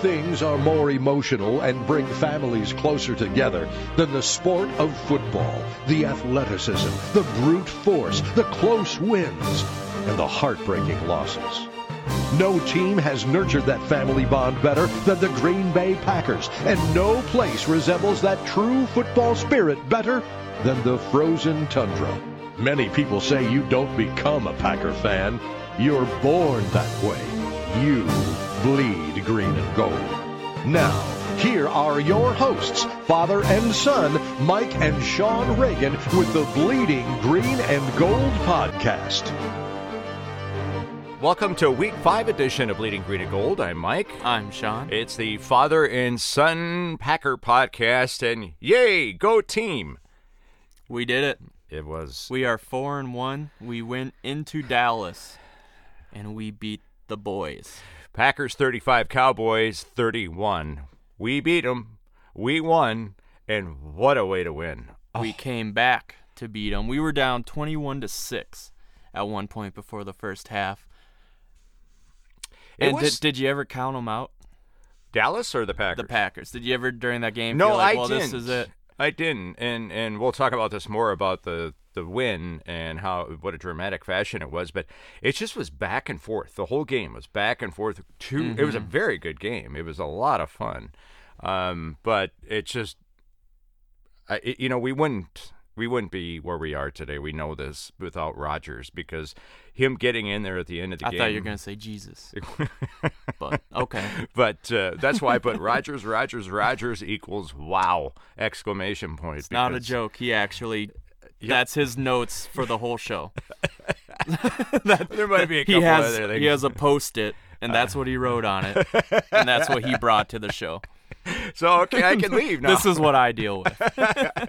things are more emotional and bring families closer together than the sport of football, the athleticism, the brute force, the close wins, and the heartbreaking losses. No team has nurtured that family bond better than the Green Bay Packers, and no place resembles that true football spirit better than the frozen tundra. Many people say you don't become a Packer fan, you're born that way. You bleed green and gold. Now, here are your hosts, father and son, Mike and Sean Reagan, with the Bleeding Green and Gold podcast. Welcome to week five edition of Bleeding Green and Gold. I'm Mike. I'm Sean. It's the father and son Packer podcast, and yay, go team! We did it. It was. We are four and one. We went into Dallas, and we beat the boys. Packers 35, Cowboys 31. We beat them. We won, and what a way to win! We came back to beat them. We were down 21 to six at one point before the first half. And was- did, did you ever count them out? Dallas or the Packers? The Packers. Did you ever during that game No, feel like, I well, didn't. this is it? I didn't, and and we'll talk about this more about the the win and how what a dramatic fashion it was. But it just was back and forth. The whole game was back and forth. 2 It was a very good game. It was a lot of fun. Um, but it just, I, it- you know, we wouldn't we wouldn't be where we are today. We know this without Rodgers because him getting in there at the end of the I game. I thought you were going to say Jesus. but okay. But uh, that's why I put Rodgers, Rodgers, Rodgers equals wow! Exclamation point. It's not a joke. He actually, that's his notes for the whole show. that, There might be a he couple has other things. he has a post-it, and that's what he wrote on it, and that's what he brought to the show. So okay, I can leave now. This is what I deal with.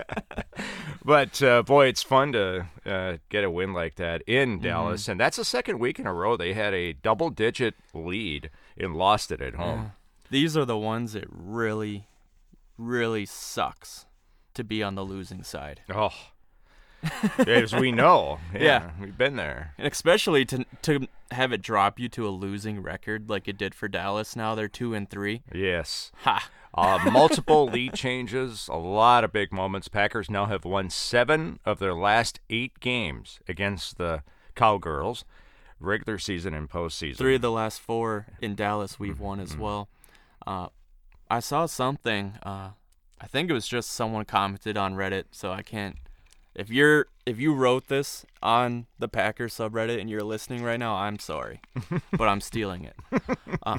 but uh, boy, it's fun to uh, get a win like that in Mm-hmm. Dallas, and that's the second week in a row they had a double-digit lead and lost it at home. These are the ones that really, really sucks to be on the losing side, Oh, as we know, yeah, Yeah. we've been there. and especially to to have it drop you to a losing record like it did for Dallas. Now they're two and three. Yes. Ha! Uh, multiple lead changes, a lot of big moments. Packers now have won seven of their last eight games against the Cowgirls, regular season and postseason. Three of the last four in Dallas we've won as well. Uh, I saw something. Uh, I think it was just someone commented on Reddit, so I can't. If you're if you wrote this on the Packers subreddit and you're listening right now, I'm sorry, but I'm stealing it. Uh,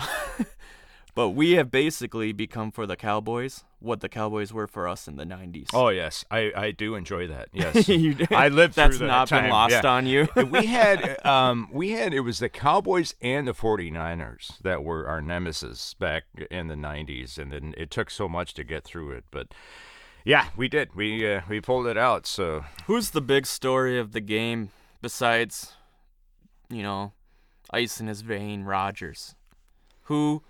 but we have basically become for the Cowboys what the Cowboys were for us in the '90s. Oh yes, I, I do enjoy that. Yes, You do? I lived That's through that not been lost yeah. on you. we had um we had it was the Cowboys and the 49ers that were our nemesis back in the 90s and then it took so much to get through it but yeah we did. We uh, we pulled it out so. Who's the big story of the game besides, you know, ice in his vein, Rodgers, who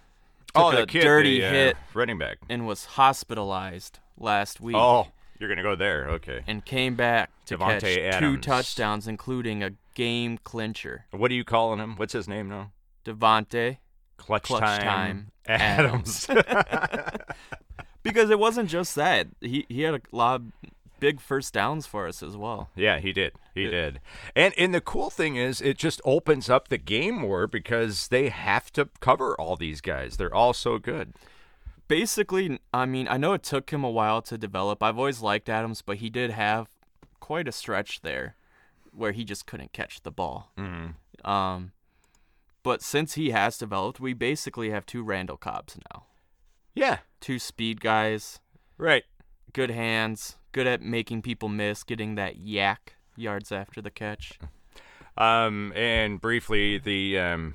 took oh a kid dirty the, uh, hit running back. and was hospitalized last week. Oh you're gonna go there. Okay. And came back to Davante catch two touchdowns, including a game clincher. what are you calling him? What's his name now? Davante, clutch, Clutch time, time Adams, because it wasn't just that he he had a lot of big first downs for us as well. Yeah, he did. He did. And and the cool thing is it just opens up the game more because they have to cover all these guys. They're all so good. basically, I mean, I know it took him a while to develop. I've always liked Adams, but he did have quite a stretch there where he just couldn't catch the ball. Mm-hmm. Um, but since he has developed, we basically have two Randall Cobbs now. Yeah. Two speed guys, Right. good hands, good at making people miss, getting that YAC yards after the catch. Um and briefly the um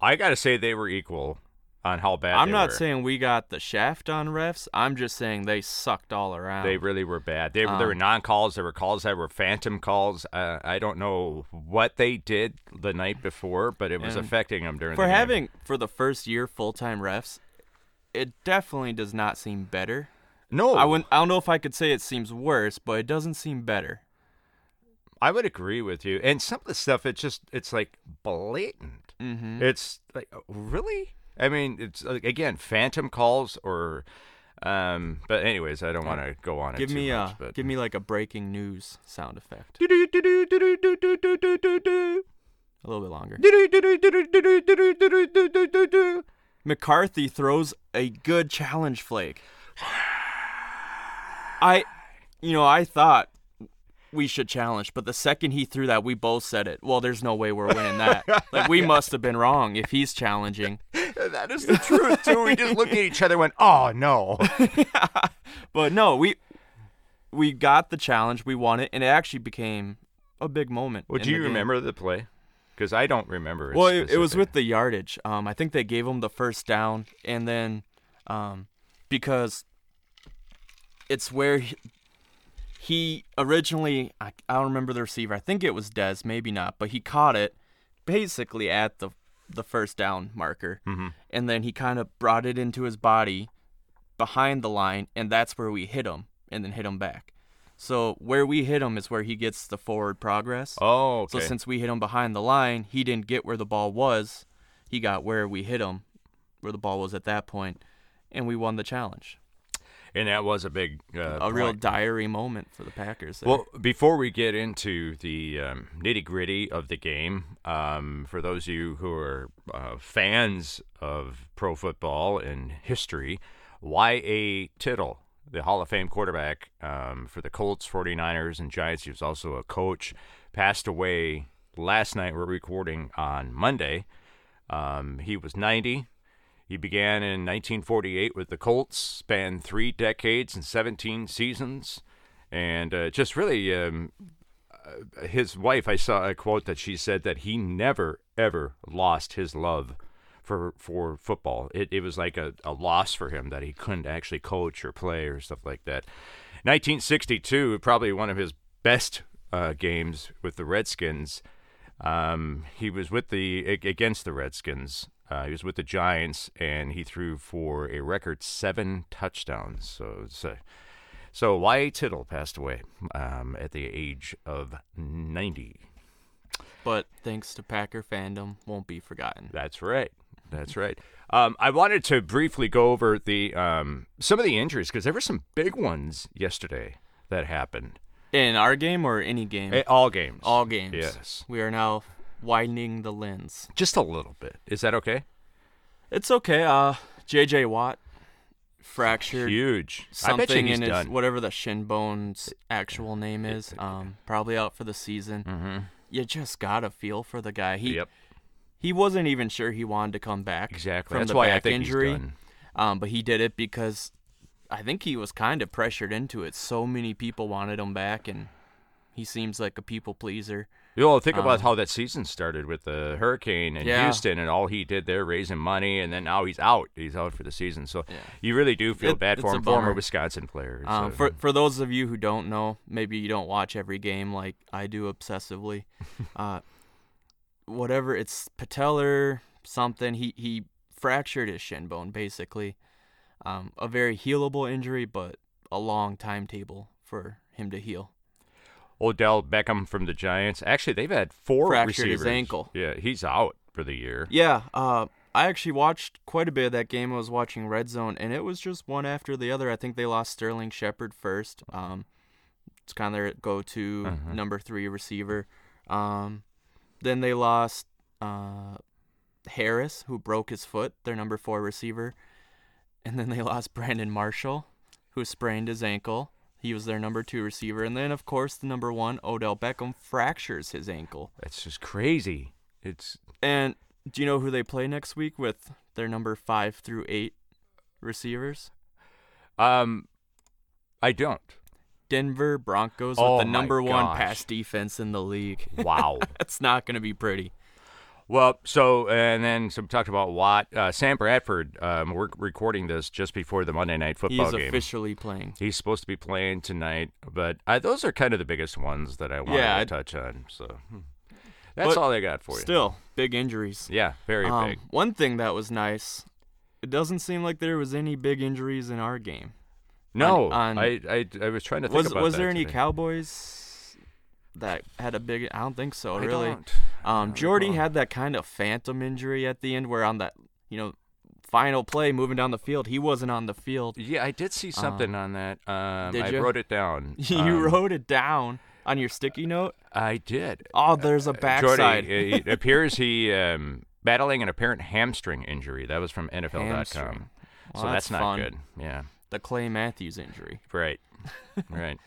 I got to say they were equal on how bad I'm not were. saying we got the shaft on refs. I'm just saying they sucked all around. They really were bad. They were there were Um, non-calls. There were calls that were phantom calls. Uh, I don't know what they did the night before, but it was affecting them during for the having for the first year full time refs, it definitely does not seem better. no. I wouldn't. I don't know if I could say it seems worse, but it doesn't seem better. I would agree with you. And some of the stuff, it's just, it's like blatant. Mm-hmm. It's like, really? I mean, it's like, again phantom calls or. Um, but anyways, I don't want to go on Give me much. uh, but give me like a breaking news sound effect. a A little bit longer. McCarthy throws a good challenge flake. I, you know, I thought we should challenge, but the second he threw that, we both said it. Well, there's no way we're winning that. like we must have been wrong if he's challenging. that is the truth too. We just looked at each other, and went, "Oh no." But no, we we got the challenge, we won it, and it actually became a big moment. Well, do you game. remember the play? Because I don't remember. It Well, it, it was with the yardage. Um, I think they gave him the first down, and then, um, because it's where he, he originally, I, I don't remember the receiver. I think it was Dez, maybe not, but he caught it basically at the the first down marker, Mm-hmm. and then he kind of brought it into his body behind the line, and that's where we hit him, and then hit him back. So where we hit him is where he gets the forward progress. Oh, okay. So since we hit him behind the line, he didn't get where the ball was. He got where we hit him, where the ball was at that point, and we won the challenge. and that was a big, uh, a real point. diary moment for the Packers. There. Well, before we get into the um, nitty gritty of the game, um, for those of you who are uh, fans of pro football and history, Y.A. Tittle, the Hall of Fame quarterback um, for the Colts, 49ers, and Giants, he was also a coach, passed away last night. We're recording on Monday. Um, he was 90. He began in 1948 with the Colts, spanned three decades and 17 seasons, and uh, just really um, uh, his wife. I saw a quote that she said that he never ever lost his love for for football. It it was like a, a loss for him that he couldn't actually coach or play or stuff like that. 1962, probably one of his best uh, games with the Redskins. Um, he was with the against the Redskins. Uh, he was with the Giants, and he threw for a record seven touchdowns. So, it's a, so Y.A. Tittle passed away um, at the age of ninety. but thanks to Packer fandom, won't be forgotten. That's right. That's right. Um, I wanted to briefly go over the um, some of the injuries because there were some big ones yesterday that happened. In our game or any game? Eh, All games. All games. Yes. We are now widening the lens. Just a little bit. Is that okay? It's okay. Uh, J.J. Watt fractured Huge. I bet you something in his done. whatever the shin bone's actual name is. Um, probably out for the season. mm-hmm. You just gotta feel for the guy. He Yep. He wasn't even sure he wanted to come back. Exactly. From That's the why back I think injury. he's done. Um, but he did it because I think he was kind of pressured into it. So many people wanted him back, and he seems like a people pleaser. You know, think about Um, how that season started with the hurricane in Yeah. Houston and all he did there, raising money, and then now he's out. He's out for the season. So Yeah. you really do feel It- bad for him. Former. Wisconsin player. Um, so- for for those of you who don't know, maybe you don't watch every game like I do obsessively. uh, whatever it's patellar something. He he fractured his shin bone basically. Um, a very healable injury, but a long timetable for him to heal. Odell Beckham from the Giants. Actually, they've had four Fractured his ankle. Yeah, he's out for the year. Yeah, uh, I actually watched quite a bit of that game. I was watching Red Zone, and it was just one after the other. I think they lost Sterling Shepard first. Um, it's kind of their go-to Uh-huh. number three receiver. Um, then they lost uh, Harris, who broke his foot, their number four receiver, and then they lost Brandon Marshall, who sprained his ankle. He was their number two receiver, and then of course the number one Odell Beckham fractures his ankle. That's just crazy. It's And do you know who they play next week with their number five through eight receivers? um, I don't. Denver Broncos Oh with the number one pass defense in the league. Wow. That's not going to be pretty. Well, so and then some talked about Watt. Uh, Sam Bradford. Um, we're recording this just before the Monday night football is game. He's officially playing. He's supposed to be playing tonight, but uh, those are kind of the biggest ones that I wanted Yeah, to I- touch on. So hmm. that's But all I got for you. Still, big injuries. yeah, very Um, big. One thing that was nice, it doesn't seem like there was any big injuries in our game. No, on- I, I I was trying to think Was about was there any. Cowboys that had a big? I don't think so. I really. Um, don't Jordy had that kind of phantom injury at the end, where on that, you know, final play moving down the field. He wasn't on the field. Yeah, I did see something on that. Um, did I you? wrote it down. You Um, wrote it down on your sticky note. I did. Oh, there's a Jordy, backside. it appears he um, battling an apparent hamstring injury. That was from NFL.com. Well, so that's, not fun. good. Yeah. The Clay Matthews injury. Right. right.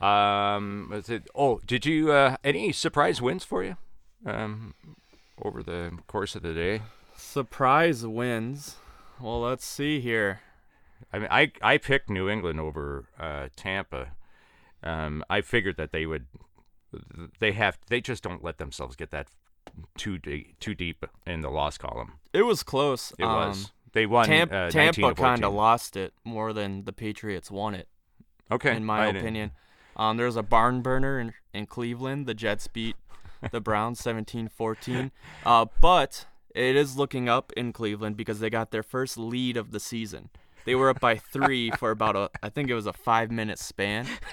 Um, was it, oh, did you uh, any surprise wins for you um, over the course of the day? Surprise wins. Well, let's see here. I mean, I I picked New England over uh, Tampa. Um, I figured that they would. They have. They just don't let themselves get that too deep, too deep in the loss column. It was close. It Um, was. They won. Tampa, uh, Tampa kind of lost it more than the Patriots won it, Okay. in my I opinion. Um, there was a barn burner in, in Cleveland. The Jets beat the Browns 17-14. Uh, but it is looking up in Cleveland because they got their first lead of the season. They were up by three for about a, I think it was a five minute span.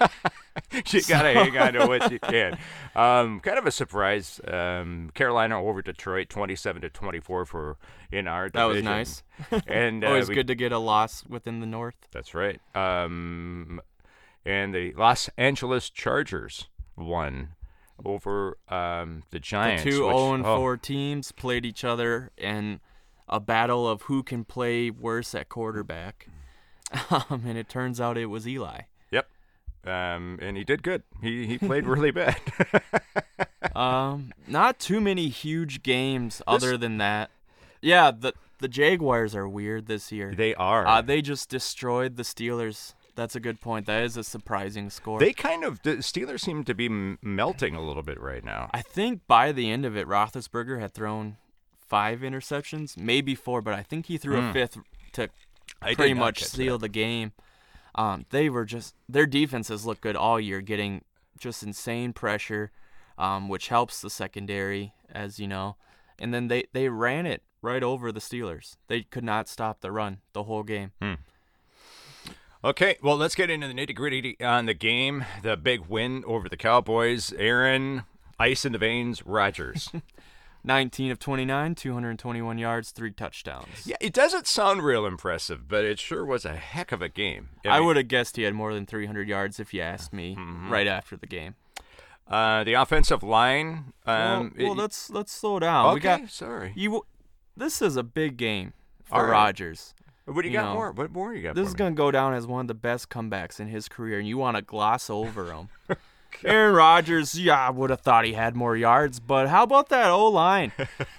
you gotta hang on to what you can. Um, kind of a surprise. Um, Carolina over Detroit, twenty-seven to twenty-four for in our That was nice. And uh, Always we- good to get a loss within the North. That's right. Um, and the Los Angeles Chargers won over um, the The Giants. two which- 0 and oh, 4 teams played each other in a battle of who can play worse at quarterback. Um, and it turns out it was Eli. Yep. Um, and he did good. He he played really bad. Um, not too many huge games other than that. Yeah, the the Jaguars are weird this year. they are. Uh, they just destroyed the Steelers. That's a good point. That is a surprising score. they kind of the Steelers seem to be melting a little bit right now. I think by the end of it, Roethlisberger had thrown five interceptions, maybe four, but I think he threw a fifth to Hmm. I pretty much seal that. the game. Um, they were just their defenses look good all year, getting just insane pressure, um, which helps the secondary, as you know. And then they they ran it right over the Steelers. They could not stop the run the whole game. Okay, well, let's get into the nitty gritty on the game. The big win over the Cowboys. Aaron, ice in the veins, Rodgers. 19 of 29, 221 yards, three touchdowns. yeah, it doesn't sound real impressive, but it sure was a heck of a game. I mean, would have guessed he had more than 300 yards if you asked me Mm-hmm. right after the game. Uh, the offensive line. Um, well, well, it- let's let's slow down. okay, We got sorry. you. This is a big game for right. Rodgers. What do you, you got know, more? What more you got? This is me? to go down as one of the best comebacks in his career, and you want to gloss over him. Aaron Rodgers, yeah, I would have thought he had more yards, but how about that O line?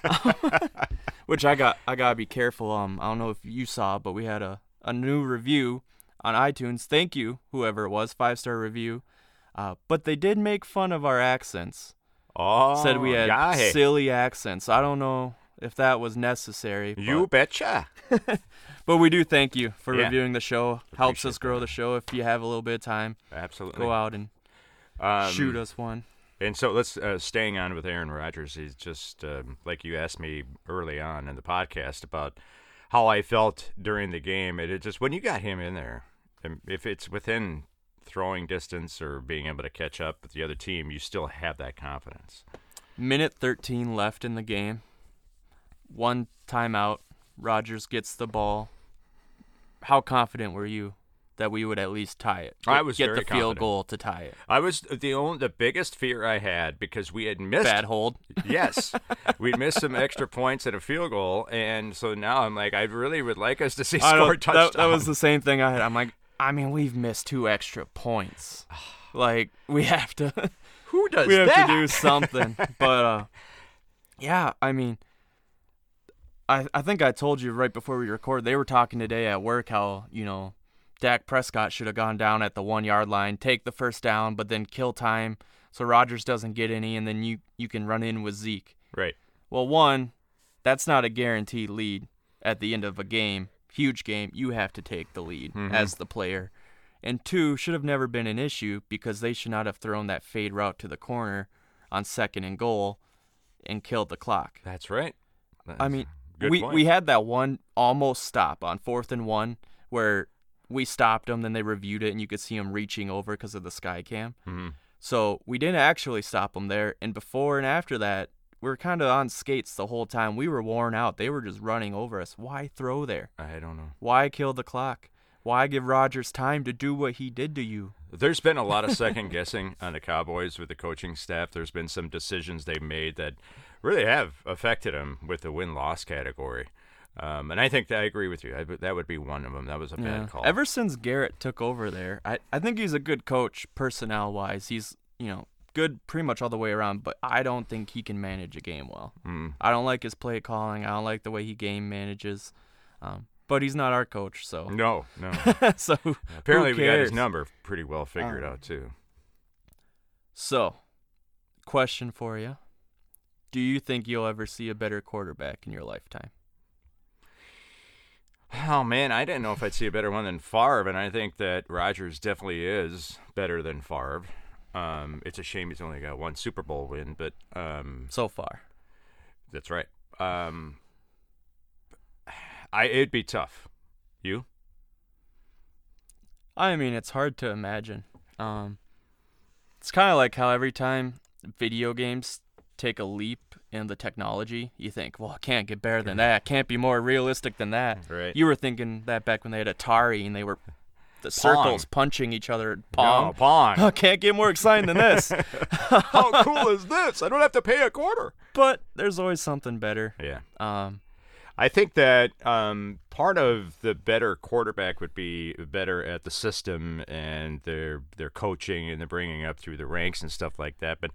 Which I got, I gotta be careful. Um, I don't know if you saw, but we had a, a new review on iTunes. Thank you, whoever it was, five star review. Uh, but they did make fun of our accents. Oh, Said we had yeah, silly accents. I don't know if that was necessary. You betcha. but we do thank you for Yeah. reviewing the show. Helps us grow the show. If you have a little bit of time, Absolutely. go out and Um, shoot us one. And so let's uh, staying on with Aaron Rodgers. He's just um, like you asked me early on in the podcast about how I felt during the game. It, it just when you got him in there, um, if it's within throwing distance or being able to catch up with the other team, you still have that confidence. Minute 13 left in the game. One timeout. Rodgers gets the ball. How confident were you that we would at least tie it? I was get very the field goal to tie it. I was the only the biggest fear I had because we had missed Bad hold. Yes, we'd missed some extra points at a field goal, and so now I'm like, I really would like us to see I score don't- touchdown. that, that was the same thing I had. I'm like, I mean, we've missed two extra points. Like we have to. Who does we have that? to do something. but uh, yeah, I mean, I I think I told you right before we record. They were talking today at work how you know Dak Prescott should have gone down at the one yard line, take the first down, but then kill time so Rodgers doesn't get any, and then you you can run in with Zeke. right. Well, one, that's not a guaranteed lead at the end of a game. Huge game, you have to take the lead mm-hmm. as the player. And two, should have never been an issue because they should not have thrown that fade route to the corner on second and goal and killed the clock. That's right. I mean, we point. we had that one almost stop on fourth and one where we stopped them, then they reviewed it, and you could see them reaching over because of the sky cam. Mhm. So we didn't actually stop them there. And before and after that, we were kind of on skates the whole time. We were worn out. They were just running over us. Why throw there? I don't know. Why kill the clock? Why give Rodgers time to do what he did to you? There's been a lot of second guessing on the Cowboys with the coaching staff. There's been some decisions they've made that really have affected them with the win loss category. Um, and I think that I agree with you. I, that would be one of them. That was a bad call. Ever since Garrett took over there, I, I think he's a good coach personnel wise. He's, you know, good pretty much all the way around, but I don't think he can manage a game well. Mm. I don't like his play calling. I don't like the way he game manages. Um, but he's not our coach, so No, no. so Apparently, we got his number pretty well figured Um, out too. So, question for you: Do you think you'll ever see a better quarterback in your lifetime? Oh man, I didn't know if I'd see a better one than Favre, and I think that Rodgers definitely is better than Favre. Um, it's a shame he's only got one Super Bowl win, but um, So far, that's right. Um, I it'd be tough. You? I mean, it's hard to imagine. Um, it's kind of like how every time video games take a leap in the technology, you think, well, it can't get better than that. It can't be more realistic than that. Right. You were thinking that back when they had Atari and they were the Pong. circles punching each other. Pong. No, Pong. Oh, can't get more exciting than this. How cool is this? I don't have to pay a quarter. but there's always something better. Yeah. Um, I think that um, part of the better quarterback would be better at the system and their their coaching and the bringing up through the ranks and stuff like that. But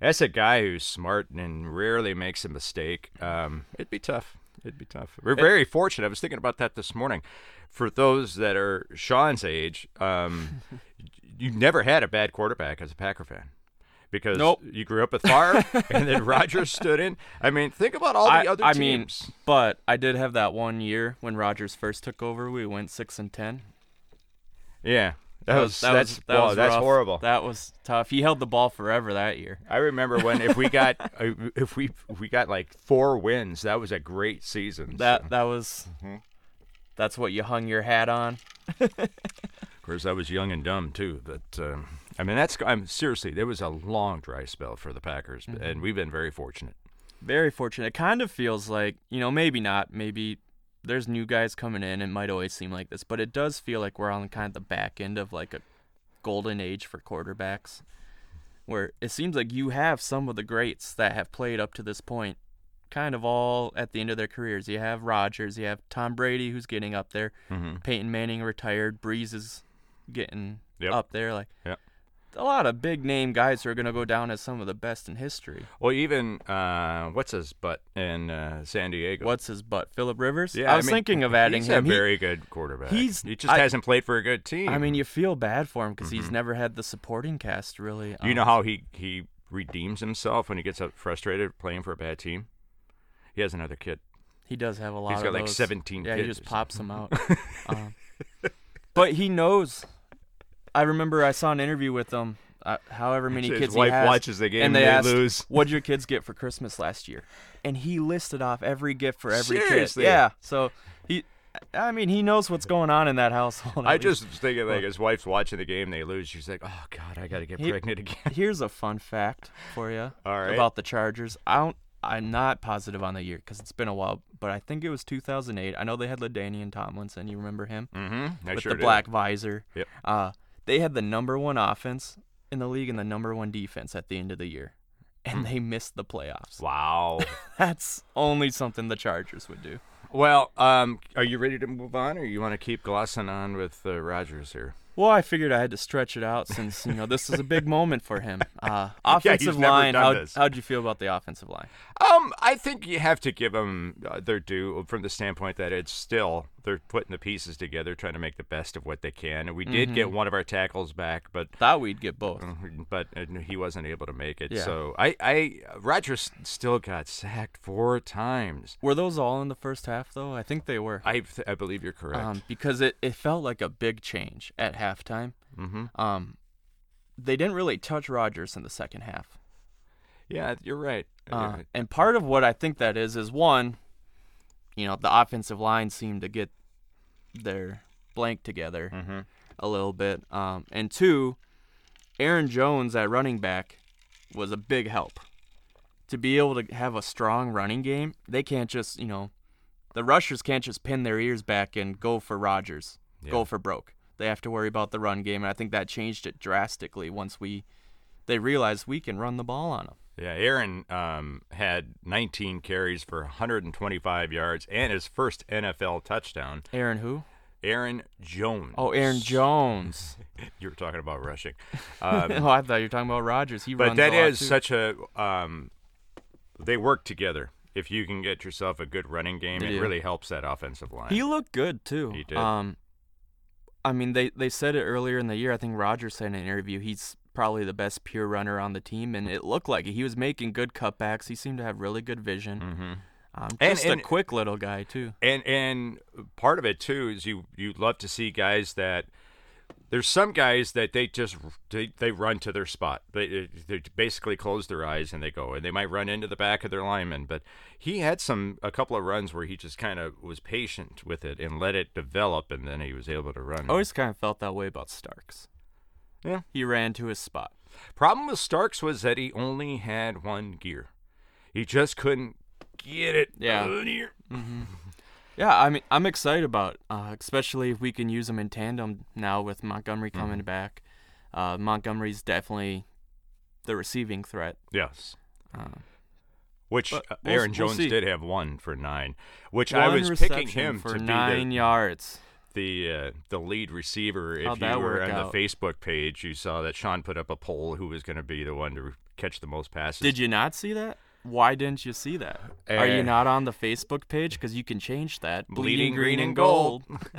as a guy who's smart and rarely makes a mistake, um, it'd be tough. It'd be tough. We're very fortunate. I was thinking about that this morning. For those that are Sean's age, um, you've never had a bad quarterback as a Packer fan. Because Nope. you grew up with Favre, and then Rodgers stood in. I mean, think about all the I, other I teams. mean, but I did have that one year when Rodgers first took over. We went six and ten. Yeah, that, was, that that's was that was that's rough. horrible. That was tough. He held the ball forever that year. I remember when if we got uh, if we if we got like four wins, that was a great season. That So, that was Mm-hmm. that's what you hung your hat on. of course, I was young and dumb too. But um, I mean, that's I'm seriously. There was a long dry spell for the Packers, Mm-hmm. and we've been very fortunate. Very fortunate. It kind of feels like you know maybe not. Maybe there's new guys coming in. It might always seem like this, but it does feel like we're on kind of the back end of like a golden age for quarterbacks, where it seems like you have some of the greats that have played up to this point, kind of all at the end of their careers. You have Rodgers, you have Tom Brady, who's getting up there. Mm-hmm. Peyton Manning retired. Brees is getting Yep. up there. Like Yep. A lot of big name guys who are gonna go down as some of the best in history. Well, even uh, what's his butt in uh, San Diego? What's his butt? Philip Rivers. Yeah, I was mean, thinking of adding he's him. a He- very good quarterback. he's- he just I- hasn't played for a good team. I mean, you feel bad for him because he's never had the supporting cast really. Mm-hmm. you um, know how he he redeems himself when he gets frustrated playing for a bad team. He has another kid. he does have a lot. He's of got like those. 17 Yeah, he just pops them out. um, but he knows. I remember I saw an interview with him. Uh, however many His kids wife he has, watches the game and they, they asked, lose. "What'd your kids get for Christmas last year?" And he listed off every gift for every Seriously? kid. Yeah, so he, I mean, he knows what's going on in that household. I least. just was thinking like his wife's watching the game, they lose. She's like, "Oh God, I got to get He- pregnant again." Here's a fun fact for you right. about the Chargers. I don't. I'm not positive on the year because it's been a while, but I think it was 2008. I know they had LaDainian Tomlinson. You remember him Mm-hmm. I with sure the did. black visor. Yep. Uh, they had the number one offense in the league and the number one defense at the end of the year, Hmm. and they missed the playoffs. Wow. That's only something the Chargers would do. well, um, are you ready to move on, or you want to keep glossing on with uh, Rodgers here? Well, I figured I had to stretch it out since you know this is a big moment for him. Uh, offensive he's never line. How this. how'd you feel about the offensive line? Um, I think you have to give them uh, their due from the standpoint that it's still they're putting the pieces together, trying to make the best of what they can. And we did Mm-hmm. get one of our tackles back, but Thought we'd get both. but uh, he wasn't able to make it. Yeah. So I, I Rodgers still got sacked four times. Were those all in the first half though? I think they were. I th- I believe you're correct. Um, because it, it felt like a big change at halftime. mm-hmm. Um, they didn't really touch Rodgers in the second half. Yeah, you're right. Uh, right. and part of what I think that is is one, you know, the offensive line seemed to get their blank together Mhm. a little bit. Um, and two, Aaron Jones at running back was a big help. to be able to have a strong running game, they can't just, you know, the rushers can't just pin their ears back and go for Rodgers, Yeah. go for broke. They have to worry about the run game, and I think that changed it drastically once we they realized we can run the ball on them. Yeah, Aaron um, had 19 carries for 125 yards and his first NFL touchdown. Aaron who? Aaron Jones. Oh, Aaron Jones. You were talking about rushing. Um, oh, I thought you were talking about Rodgers. He but runs that is too. such a. Um, they work together. If you can get yourself a good running game, They it do. really helps that offensive line. He looked good too. He did. Um, I mean, they they said it earlier in the year. I think Rodgers said in an interview he's probably the best pure runner on the team, and it looked like it. He was making good cutbacks. He seemed to have really good vision. Mhm. Um, And- just and- a quick little guy too. And and part of it too is you you love to see guys that there's some guys that they just they, they run to their spot. They they basically close their eyes and they go and they might run into the back of their lineman. But he had some a couple of runs where he just kind of was patient with it and let it develop, and then he was able to run. I always kind of felt that way about Starks. Yeah. He ran to his spot. Problem with Starks was that he only had one gear. He just couldn't get it. Yeah. here. Yeah, I mean, I'm excited about, uh, especially if we can use them in tandem now with Montgomery Mm-hmm. coming back. Uh, Montgomery's definitely the receiving threat. Yes. Uh, Which uh, we'll- Aaron we'll Jones did have one for nine, which I was picking him for to be nine the, yards. The uh, the lead receiver. If How'd you were on out? the Facebook page, you saw that Sean put up a poll who was going to be the one to catch the most passes. Did you not see that? Why didn't you see that? Are you Uh, not on the Facebook page? Because you can change that. Bleeding green and gold.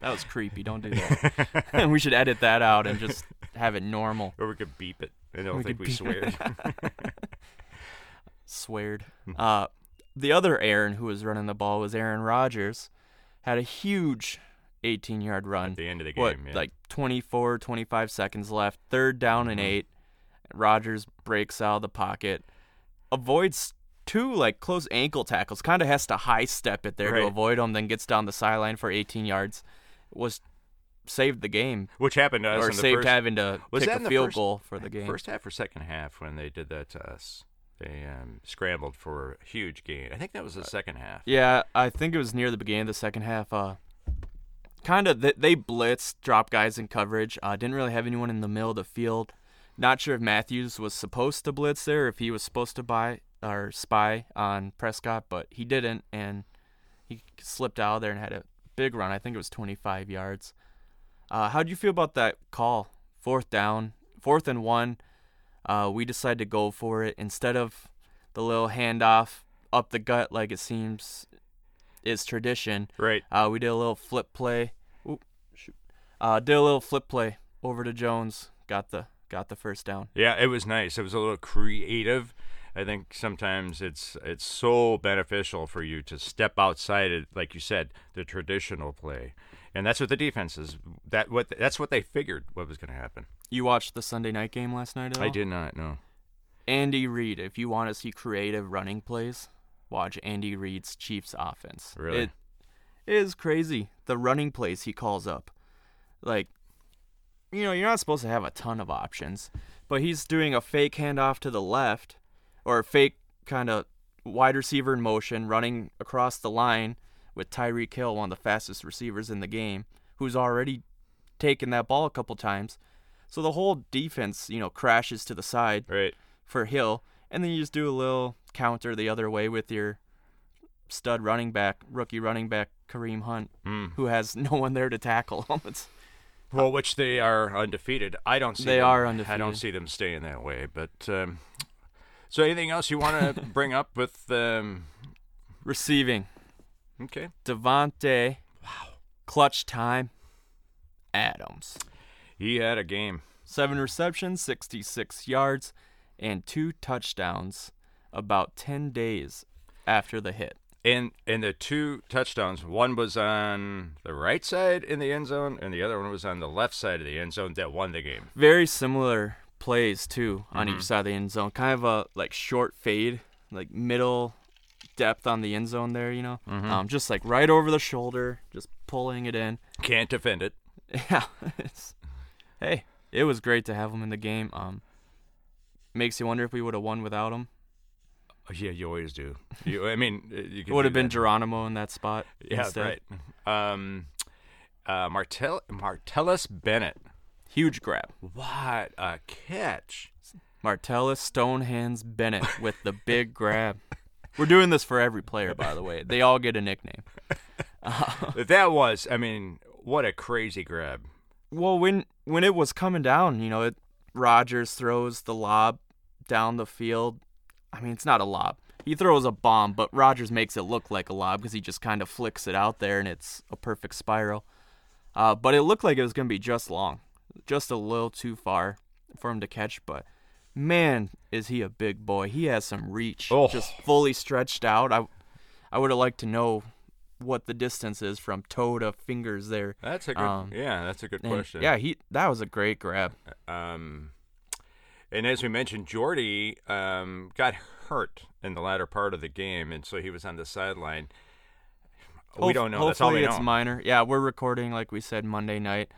that was creepy. Don't do that. and we should edit that out and just have it normal. Or we could beep it. I don't We think we beep swear. Sweared. Hmm. Uh, the other Aaron who was running the ball was Aaron Rodgers. Had a huge 18 yard run. At the end of the game, what, yeah. like 24, 25 seconds left. Third down and Mm-hmm. eight. Rodgers breaks out of the pocket, avoids two like close ankle tackles. Kind of has to high step it there Right. to avoid them. Then gets down the sideline for 18 yards. Was saved the game Which happened to us or in the saved first, having to Was kick a the field first- goal for the game. first half or second half when they did that to us. They um, scrambled for a huge gain. I think that was the second half. Yeah, I think it was near the beginning of the second half. Uh, kind of they, they blitzed, dropped guys in coverage. Uh, didn't really have anyone in the middle of the field. Not sure if Matthews was supposed to blitz there, if he was supposed to buy or spy on Prescott, but he didn't, and he slipped out of there and had a big run. I think it was 25 yards. Uh, how do you feel about that call? Fourth down, fourth and one. Uh, we decided to go for it instead of the little handoff up the gut like it seems is tradition. Right. Uh, we did a little flip play. Oop, shoot. Uh, did a little flip play over to Jones. Got the got the first down. Yeah, it was nice. It was a little creative. I think sometimes it's it's so beneficial for you to step outside it, like you said, the traditional play, and that's what the defense is. That what that's what they figured what was going to happen. You watched the Sunday night game last night? I did not No. Andy Reid. If you want to see creative running plays, watch Andy Reid's Chiefs offense. Really? It is crazy the running plays he calls up. Like, you know, you're not supposed to have a ton of options, but he's doing a fake handoff to the left or a fake kind of wide receiver in motion running across the line with Tyreek Hill, one of the fastest receivers in the game, who's already taken that ball a couple times. So the whole defense, you know, crashes to the side Right. for Hill, and then you just do a little counter the other way with your stud running back, rookie running back Kareem Hunt, Mm. who has no one there to tackle him. It's, Well, which they are undefeated. I don't see. They them, are I don't see them staying that way. But um, so, anything else you want to bring up with? Um, receiving okay. Davante, wow, clutch time, Adams, He had a game. seven receptions, 66 yards, and two touchdowns. About 10 days after the hit. And and the two touchdowns, one was on the right side in the end zone, and the other one was on the left side of the end zone that won the game. very similar plays too on Mm-hmm. each side of the end zone. Kind of a like short fade, like middle depth on the end zone there. You know, Mm-hmm. um, just like right over the shoulder, just pulling it in. Can't defend it. Yeah, it's, hey, it was great to have him in the game. Um, makes you wonder if we would have won without him. Oh, yeah, you always do. You, I mean, uh, you It would have been that. Geronimo in that spot. Yeah, instead. right. Um, uh, Martell Martellus Bennett. Huge grab. What a catch! Martellus Stonehands Bennett with the big grab. We're doing this for every player, by the way. They all get a nickname. that was, I mean, what a crazy grab. Well, when when it was coming down, you know, it, Rodgers throws the lob down the field. I mean, it's not a lob. He throws a bomb, but Rodgers makes it look like a lob because he just kind of flicks it out there, and it's a perfect spiral. Uh, but it looked like it was going to be just long, just a little too far for him to catch. But man, is he a big boy? He has some reach, Oh. just fully stretched out. I I would have liked to know what the distance is from toe to fingers there. That's a good, Um, yeah, that's a good question. Yeah, he that was a great grab. Um, and as we mentioned, Jordy um, got hurt in the latter part of the game, and so he was on the sideline. we don't know. That's all Hopefully we it's know. minor. Yeah, we're recording like we said Monday night.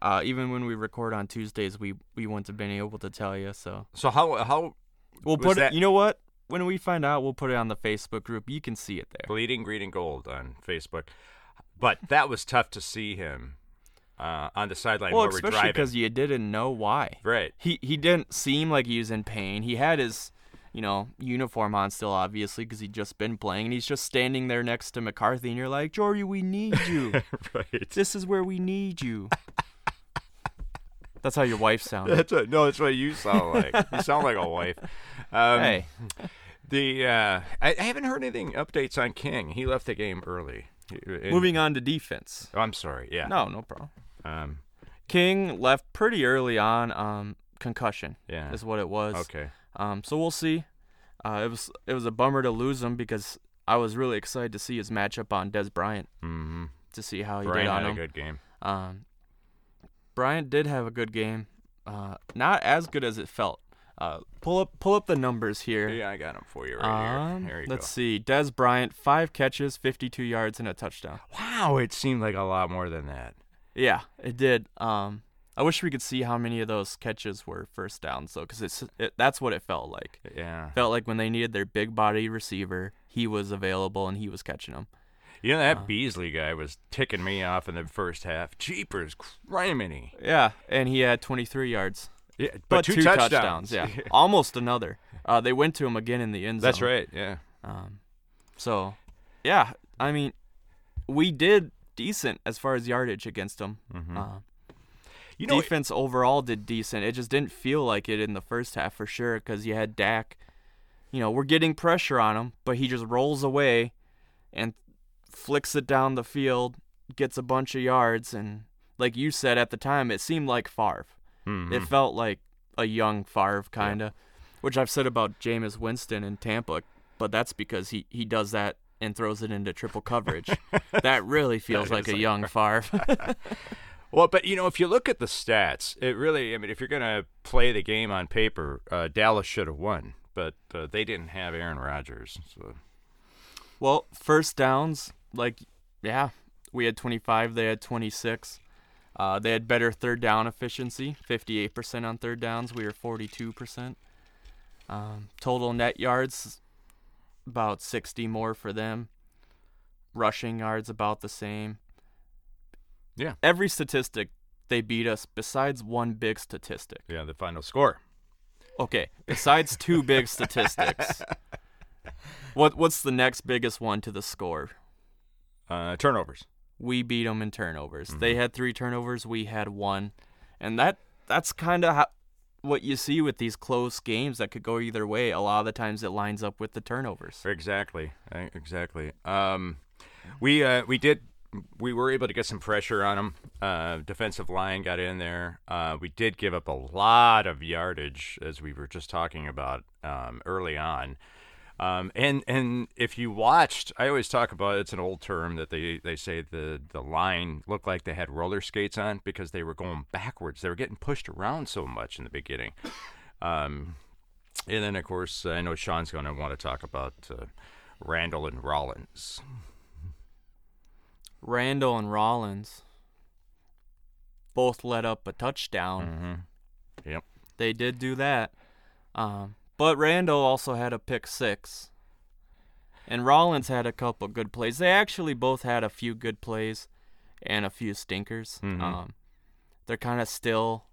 Uh, even when we record on Tuesdays, we we wouldn't have been able to tell you. So so how how we'll put that- it. You know what? When we find out, we'll put it on the Facebook group. You can see it there. bleeding green and gold on Facebook? But that was tough to see him uh, on the sideline Well, where we're especially driving. because you didn't know why. right. He he didn't seem like he was in pain. He had his you know uniform on still, obviously, because he'd just been playing, and he's just standing there next to McCarthy, and you're like, Jordy, we need you. right. this is where we need you. That's how your wife sounded. That's what, no, that's what you sound like. you sound like a wife. Um, hey, The uh, I, I haven't heard anything updates on King. He left the game early. In- moving on to defense. Oh, I'm sorry. Yeah. No, no problem. Um. King left pretty early on. Um, concussion Yeah. is what it was. Okay. Um, so we'll see. Uh, it was it was a bummer to lose him because I was really excited to see his matchup on Dez Bryant Mm-hmm. to see how he Brian did on had a good game. Um, Bryant did have a good game. Uh, not as good as it felt. Uh, pull up pull up the numbers here. Yeah, I got them for you right Um, here. There you let's go. see. Dez Bryant, five catches, 52 yards, and a touchdown. Wow, it seemed like a lot more than that. Yeah, it did. Um, I wish we could see how many of those catches were first downs, though, because it's it, that's what it felt like. Yeah. Felt like when they needed their big body receiver, he was available and he was catching them. You know that Uh. Beasley guy was ticking me off in the first half. Jeepers, criminy. Yeah, and he had 23 yards, Yeah, but, two, two touchdowns. Yeah, almost another. Uh, they went to him again in the end zone. That's right. Yeah. Um, so, yeah, I mean, we did decent as far as yardage against them. Mm-hmm. Uh, You know, defense overall did decent. It just didn't feel like it in the first half for sure because you had Dak. You know, we're getting pressure on him, but he just rolls away and flicks it down the field, gets a bunch of yards, and like you said at the time, it seemed like Favre. Mhm. It felt like a young Favre kind of, which I've said about Jameis Winston in Tampa, but that's because he, he does that and throws it into triple coverage. that really feels That like a like young Favre. Well, but you know, if you look at the stats, it really, I mean, if you're going to play the game on paper, uh, Dallas should have won, but uh, they didn't have Aaron Rodgers. So. Well, first downs, like, yeah, we had 25, they had 26. Uh, they had better third down efficiency, 58% on third downs. We were 42%. Um, total net yards, about 60 more for them. Rushing yards, about the same. Yeah. Every statistic, they beat us besides one big statistic. Yeah, the final score. Okay, besides two big statistics. What what's the next biggest one to the score? Uh, turnovers. We beat them in turnovers. Mm-hmm. They had three turnovers, we had one, and that that's kind of what you see with these close games that could go either way. A lot of the times it lines up with the turnovers. Exactly. Exactly. Um, we uh, we did we were able to get some pressure on them. Uh, defensive line got in there. Uh, we did give up a lot of yardage, as we were just talking about um, early on. Um, and and if you watched, I always talk about it's an old term that they, they say the the line looked like they had roller skates on because they were going backwards. They were getting pushed around so much in the beginning. Um, and then of course I know Sean's going to want to talk about uh, Randall and Rollins. Randall and Rollins both let up a touchdown. Mm-hmm. Yep. They did do that. Um, But Randall also had a pick six. And Rollins had a couple good plays. They actually both had a few good plays and a few stinkers. Mhm. Um, they're kind of still.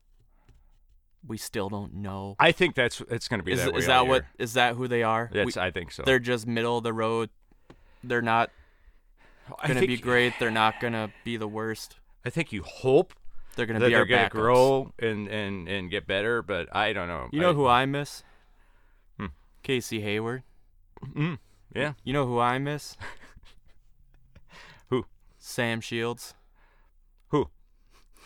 We still don't know. I think that's it's going to be Is, that way. is that what that who they are? That's We- I think so. they're just middle of the road. They're not gonna be great. They're not gonna be the worst. I think you hope They're gonna be they're our going to grow and, and and get better, but I don't know. You know I- who I miss? Casey Hayward. Mm, yeah. You know who I miss? Who? Sam Shields. Who?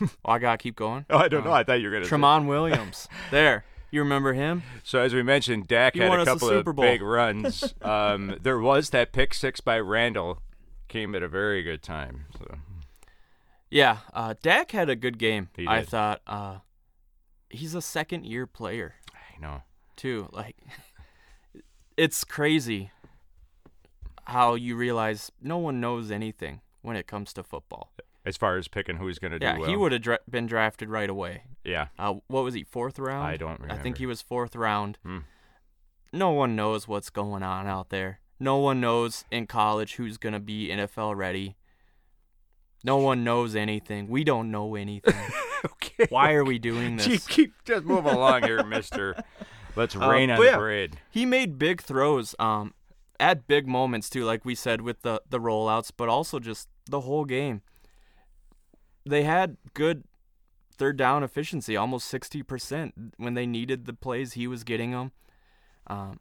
Oh, I gotta keep going. Oh, I don't Uh, know. I thought you were going to. Tramon Williams. there. You remember him? So as we mentioned, Dak had a couple of big runs. um, there was that pick six by Randall, came at a very good time. So Yeah. Uh, Dak had a good game. I thought. Uh, he's a second year player I know. too. Like, it's crazy how you realize no one knows anything when it comes to football. As far as picking who's going to Yeah, do well. he would have dra- been drafted right away. Yeah. Uh, what was he? Fourth round? I don't I think he was fourth round. Hmm. No one knows what's going on out there. No one knows in college who's gonna be NFL ready. No one knows anything. We don't know anything. okay. Why are we doing Keep, this? keep just move along here, Mister. Let's Um, rain on but the yeah. parade. He made big throws, um, at big moments too, like we said with the the rollouts, but also just the whole game. They had good third down efficiency, almost sixty percent when they needed the plays. He was getting them. Um,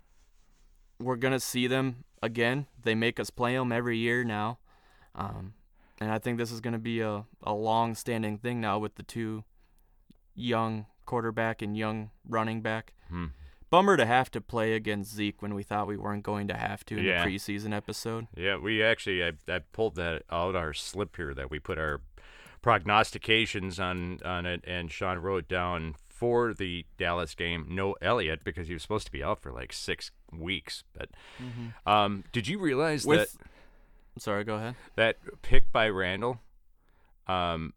we're gonna see them again. They make us play them every year now, um, and I think this is gonna be a a long standing thing now with the two young quarterback and young running back. Hmm. Bummer to have to play against Zeke when we thought we weren't going to have to in Yeah. the preseason episode. Yeah, we actually I, I pulled that out our slip here that we put our prognostications on on it, and Sean wrote down for the Dallas game no Elliott because he was supposed to be out for like six weeks. But um, did you realize With, that I'm sorry, go ahead. that pick by Randall, um,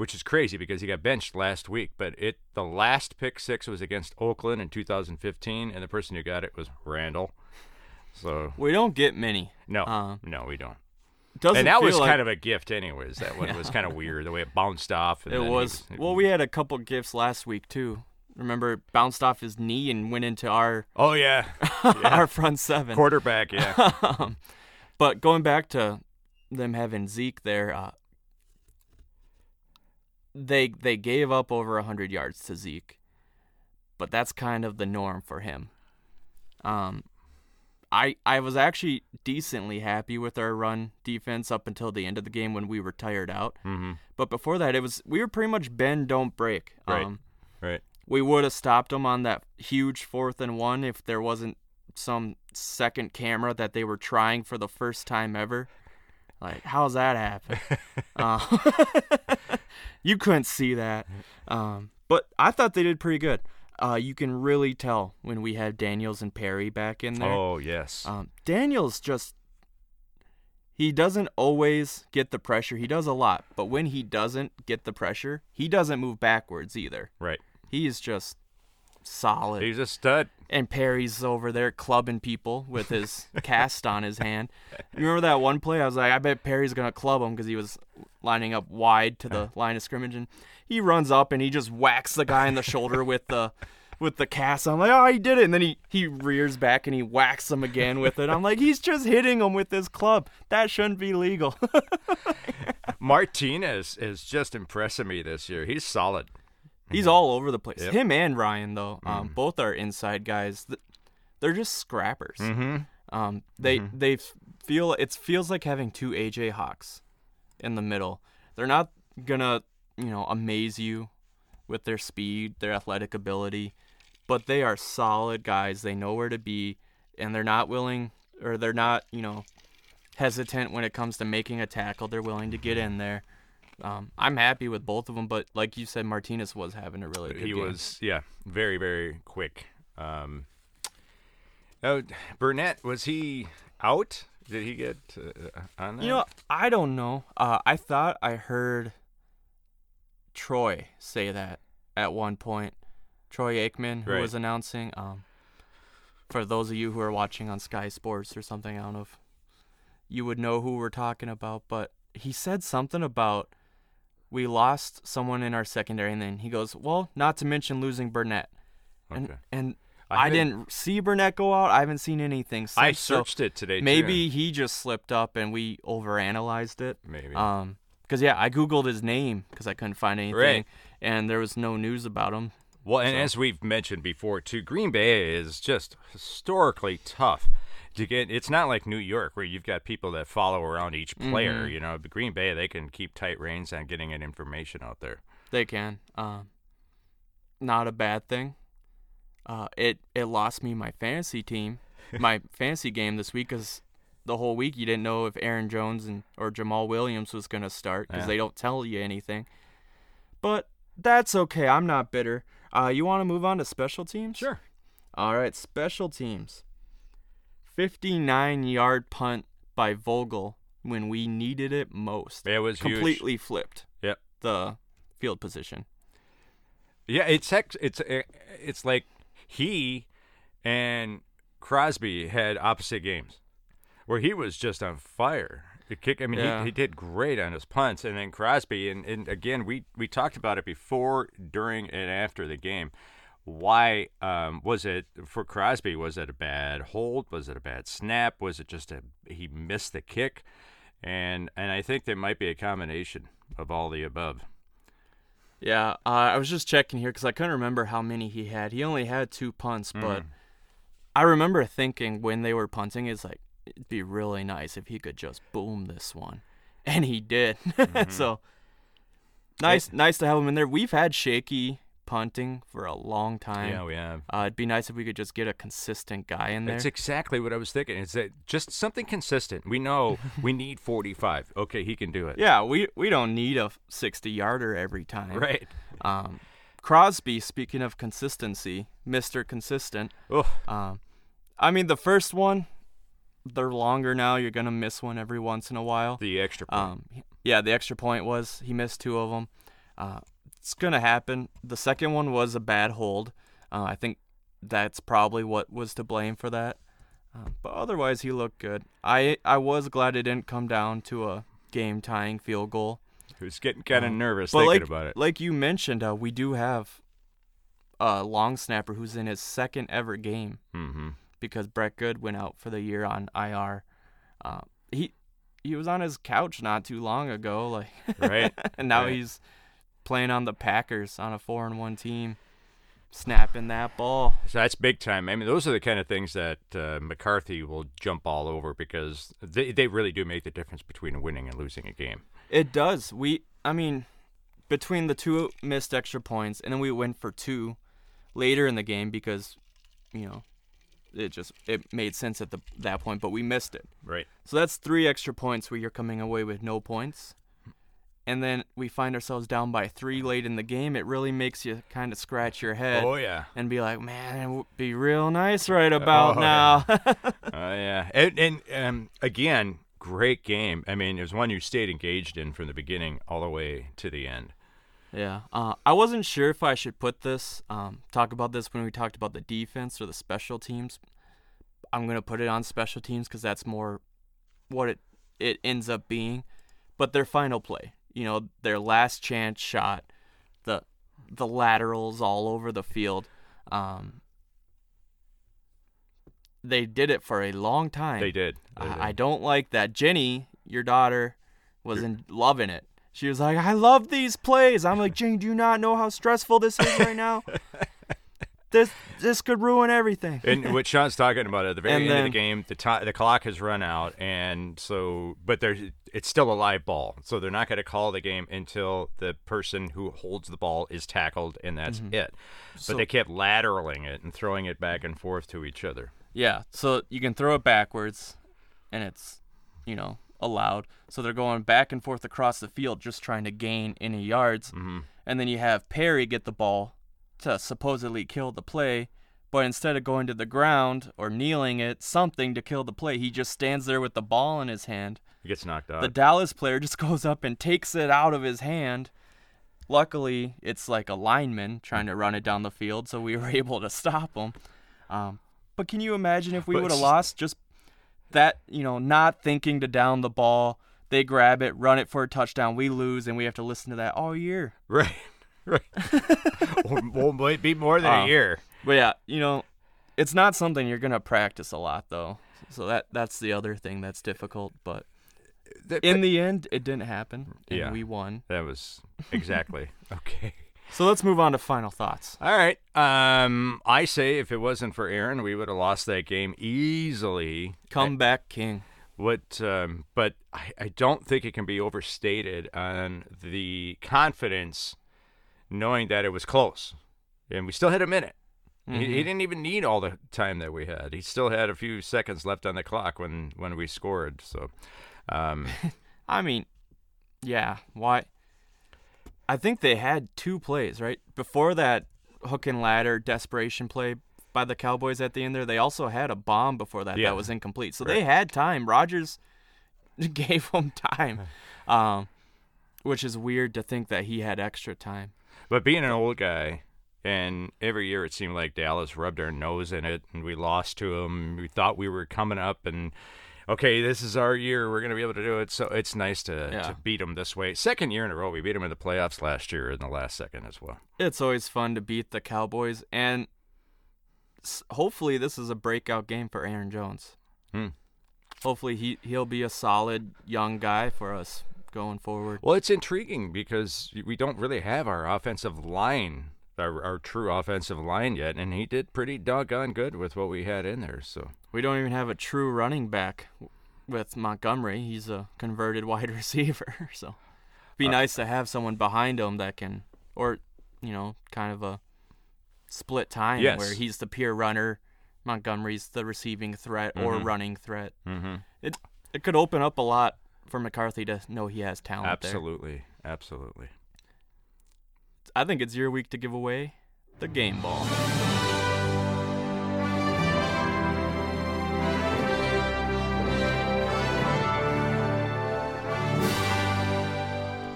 which is crazy because he got benched last week, but it the last pick six was against Oakland in 2015, and the person who got it was Randall. So We don't get many. no, Uh, no, we don't. And that was like, kind of a gift, anyways. That one was kind of weird the way it bounced off. And It he was. Well, we had a couple gifts last week too. Remember, it bounced off his knee and went into our Oh yeah, our front seven. quarterback. Yeah, um, but going back to them having Zeke there, uh, they they gave up over hundred yards to Zeke, but that's kind of the norm for him. Um, I I was actually decently happy with our run defense up until the end of the game when we were tired out. hmm But before that, it was we were pretty much bend don't break. Right. Um, right. we would have stopped them on that huge fourth and one if there wasn't some second camera that they were trying for the first time ever. Like, how's that happen? uh, you couldn't see that. Um, but I thought they did pretty good. Uh, you can really tell when we have Daniels and Perry back in there. Oh yes. Um, Daniels just he doesn't always get the pressure. He does a lot, but when he doesn't get the pressure, he doesn't move backwards either. right. He is just solid. He's a stud. And Perry's over there clubbing people with his cast on his hand. You remember that one play? I was like, I bet Perry's gonna club him because he was lining up wide to the uh-huh. line of scrimmage, and he runs up and he just whacks the guy in the shoulder with the with the cast. I'm like, oh, he did it, and then he he rears back and he whacks him again with it. I'm like, he's just hitting him with his club. That shouldn't be legal. Martinez is just impressing me this year. He's solid. He's all over the place. Yep. Him and Ryan though, um, both are inside guys. They're just scrappers. Mm-hmm. Um, they they feel it feels like having two AJ Hawks in the middle. They're not gonna you know amaze you with their speed, their athletic ability, but they are solid guys. They know where to be, and they're not willing or they're not you know hesitant when it comes to making a tackle. They're willing to get in there. Um, I'm happy with both of them, but like you said, Martinez was having a really good He game. was yeah, very very quick. Um, oh, Burnett was he out? Did he get uh, on that? You know, I don't know. Uh, I thought I heard Troy say that at one point. Troy Aikman, who Right. was announcing. Um, for those of you who are watching on Sky Sports or something, I don't know if you would know who we're talking about, but he said something about we lost someone in our secondary, and then he goes, "Well, not to mention losing Burnett." And Okay. and I I, didn't see Burnett go out. I haven't seen anything since. I so searched it today. too. maybe he just slipped up and we overanalyzed it. Maybe. Um, because yeah, I googled his name because I couldn't find anything, Right. and there was no news about him. Well, and So- as we've mentioned before, too, Green Bay is just historically tough to get. It's not like New York where you've got people that follow around each player. Mm-hmm. You know, but Green Bay they can keep tight reins on getting that information out there. They can. Um, not a bad thing. Uh, it it lost me my fantasy team, my fantasy game this week because the whole week you didn't know if Aaron Jones and or Jamaal Williams was gonna start because Yeah. they don't tell you anything. But that's okay. I'm not bitter. Uh, you want to move on to special teams? Sure. All right, special teams. 59 yard punt by Vogel when we needed it most. It was huge. completely flipped Yep. the field position. Yeah, it's it's eh, it's like he and Crosby had opposite games, where he was just on fire. The kick. I mean, Yeah. he, he did great on his punts, and then Crosby. And, and again, we we talked about it before, during, and after the game. Why um, was it for Crosby? Was it a bad hold? Was it a bad snap? Was it just a he missed the kick? And and I think there might be a combination of all the above. Yeah, uh, I was just checking here because I couldn't remember how many he had. He only had two punts, but I remember thinking when they were punting, it's like it'd be really nice if he could just boom this one, and he did. so nice, nice to have him in there. We've had shaky punting for a long time. Yeah, we have. Uh, it'd be nice if we could just get a consistent guy in there. That's exactly what I was thinking. Is that just something consistent? We know we need 45. Okay, he can do it. yeah, we we don't need a 60 yarder every time. Right. Um, Crosby, speaking of consistency, Mister Consistent. Um, I mean, the first one, they're longer now. You're gonna miss one every once in a while. the extra point. Um, yeah, the extra point was he missed two of them. Uh, it's gonna happen. The second one was a bad hold. Uh, I think that's probably what was to blame for that. Um, but otherwise, he looked good. I I was glad it didn't come down to a game tying field goal. Who's getting kind of Um, nervous thinking like, about it. Like you mentioned, uh, we do have a long snapper who's in his second ever game mm-hmm. because Brett Goode went out for the year on IR. Uh, he he was on his couch not too long ago, like, Right. and now Right. he's playing on the Packers on a four and one team, snapping that ball. So that's big time. I mean, those are the kind of things that uh, McCarthy will jump all over because they, they really do make the difference between winning and losing a game. It does. We, I mean, between the two missed extra points, and then we went for two later in the game because, you know, it just it made sense at the that point, but we missed it. Right. So that's three extra points where you're coming away with no points. And then we find ourselves down by three late in the game. It really makes you kind of scratch your head Oh, yeah. and be like, man, it would be real nice right about Oh, now. Oh yeah, and, and um, again, great game. I mean, it was one you stayed engaged in from the beginning all the way to the end. Yeah, uh, I wasn't sure if I should put this, um, talk about this when we talked about the defense or the special teams. I'm gonna put it on special teams because that's more what it it ends up being. But their final play, you know, their last chance shot, the the laterals all over the field. Um, they did it for a long time. They did. They did. I, I don't like that. Jenny, your daughter, was in, loving it. She was like, "I love these plays." I'm like, "Jenny, do you not know how stressful this is right now? this this could ruin everything." and what Sean's talking about at the very And end of the game, the ti the clock has run out, and so but there's it's still a live ball, so they're not going to call the game until the person who holds the ball is tackled, and that's Mm-hmm. it. But they kept lateraling it and throwing it back and forth to each other. Yeah, so you can throw it backwards, and it's, you know, allowed. So they're going back and forth across the field, just trying to gain any yards. Mm-hmm. And then you have Perry get the ball to supposedly kill the play, but instead of going to the ground or kneeling it, something to kill the play, he just stands there with the ball in his hand. He gets knocked out. The Dallas player just goes up and takes it out of his hand. Luckily, it's like a lineman trying to run it down the field, so we were able to stop him. Um, but can you imagine if we would have lost just that, you know, not thinking to down the ball, they grab it, run it for a touchdown, we lose, and we have to listen to that all year. Right. Right. or, or might be more than a year. But yeah, you know, it's not something you're gonna practice a lot though. So that that's the other thing that's difficult. But That, in the end, it didn't happen, and Yeah. we won. that was exactly okay. So let's move on to final thoughts. All right. Um, I say if it wasn't for Aaron, we would have lost that game easily. Comeback king. What? Um, but I, I don't think it can be overstated on the confidence, knowing that it was close, and we still had a minute. He, he didn't even need all the time that we had. He still had a few seconds left on the clock when when we scored. So, um, I mean, yeah. Why? I think they had two plays right before that hook and ladder desperation play by the Cowboys at the end there. They also had a bomb before that Yeah. that was incomplete, so Right. they had time. Rodgers gave them time, um, which is weird to think that he had extra time. But being an old guy, and every year it seemed like Dallas rubbed our nose in it, and we lost to them. We thought we were coming up, and okay, this is our year. We're going to be able to do it. So it's nice to, Yeah. to beat them this way. Second year in a row, we beat them in the playoffs last year in the last second as well. It's always fun to beat the Cowboys, and hopefully this is a breakout game for Aaron Jones. Hmm. Hopefully he he'll be a solid young guy for us going forward. Well, it's intriguing because we don't really have our offensive line, our, our true offensive line yet, and he did pretty doggone good with what we had in there. So We don't even have a true running back with Montgomery. He's a converted wide receiver, so be Uh, nice to have someone behind him that can, or you know, kind of a split time Yes. where he's the pure runner, Montgomery's the receiving threat or Mhm. running threat. mm-hmm. It it could open up a lot for McCarthy to know he has talent there. absolutely, absolutely. I think it's your week to give away the game ball.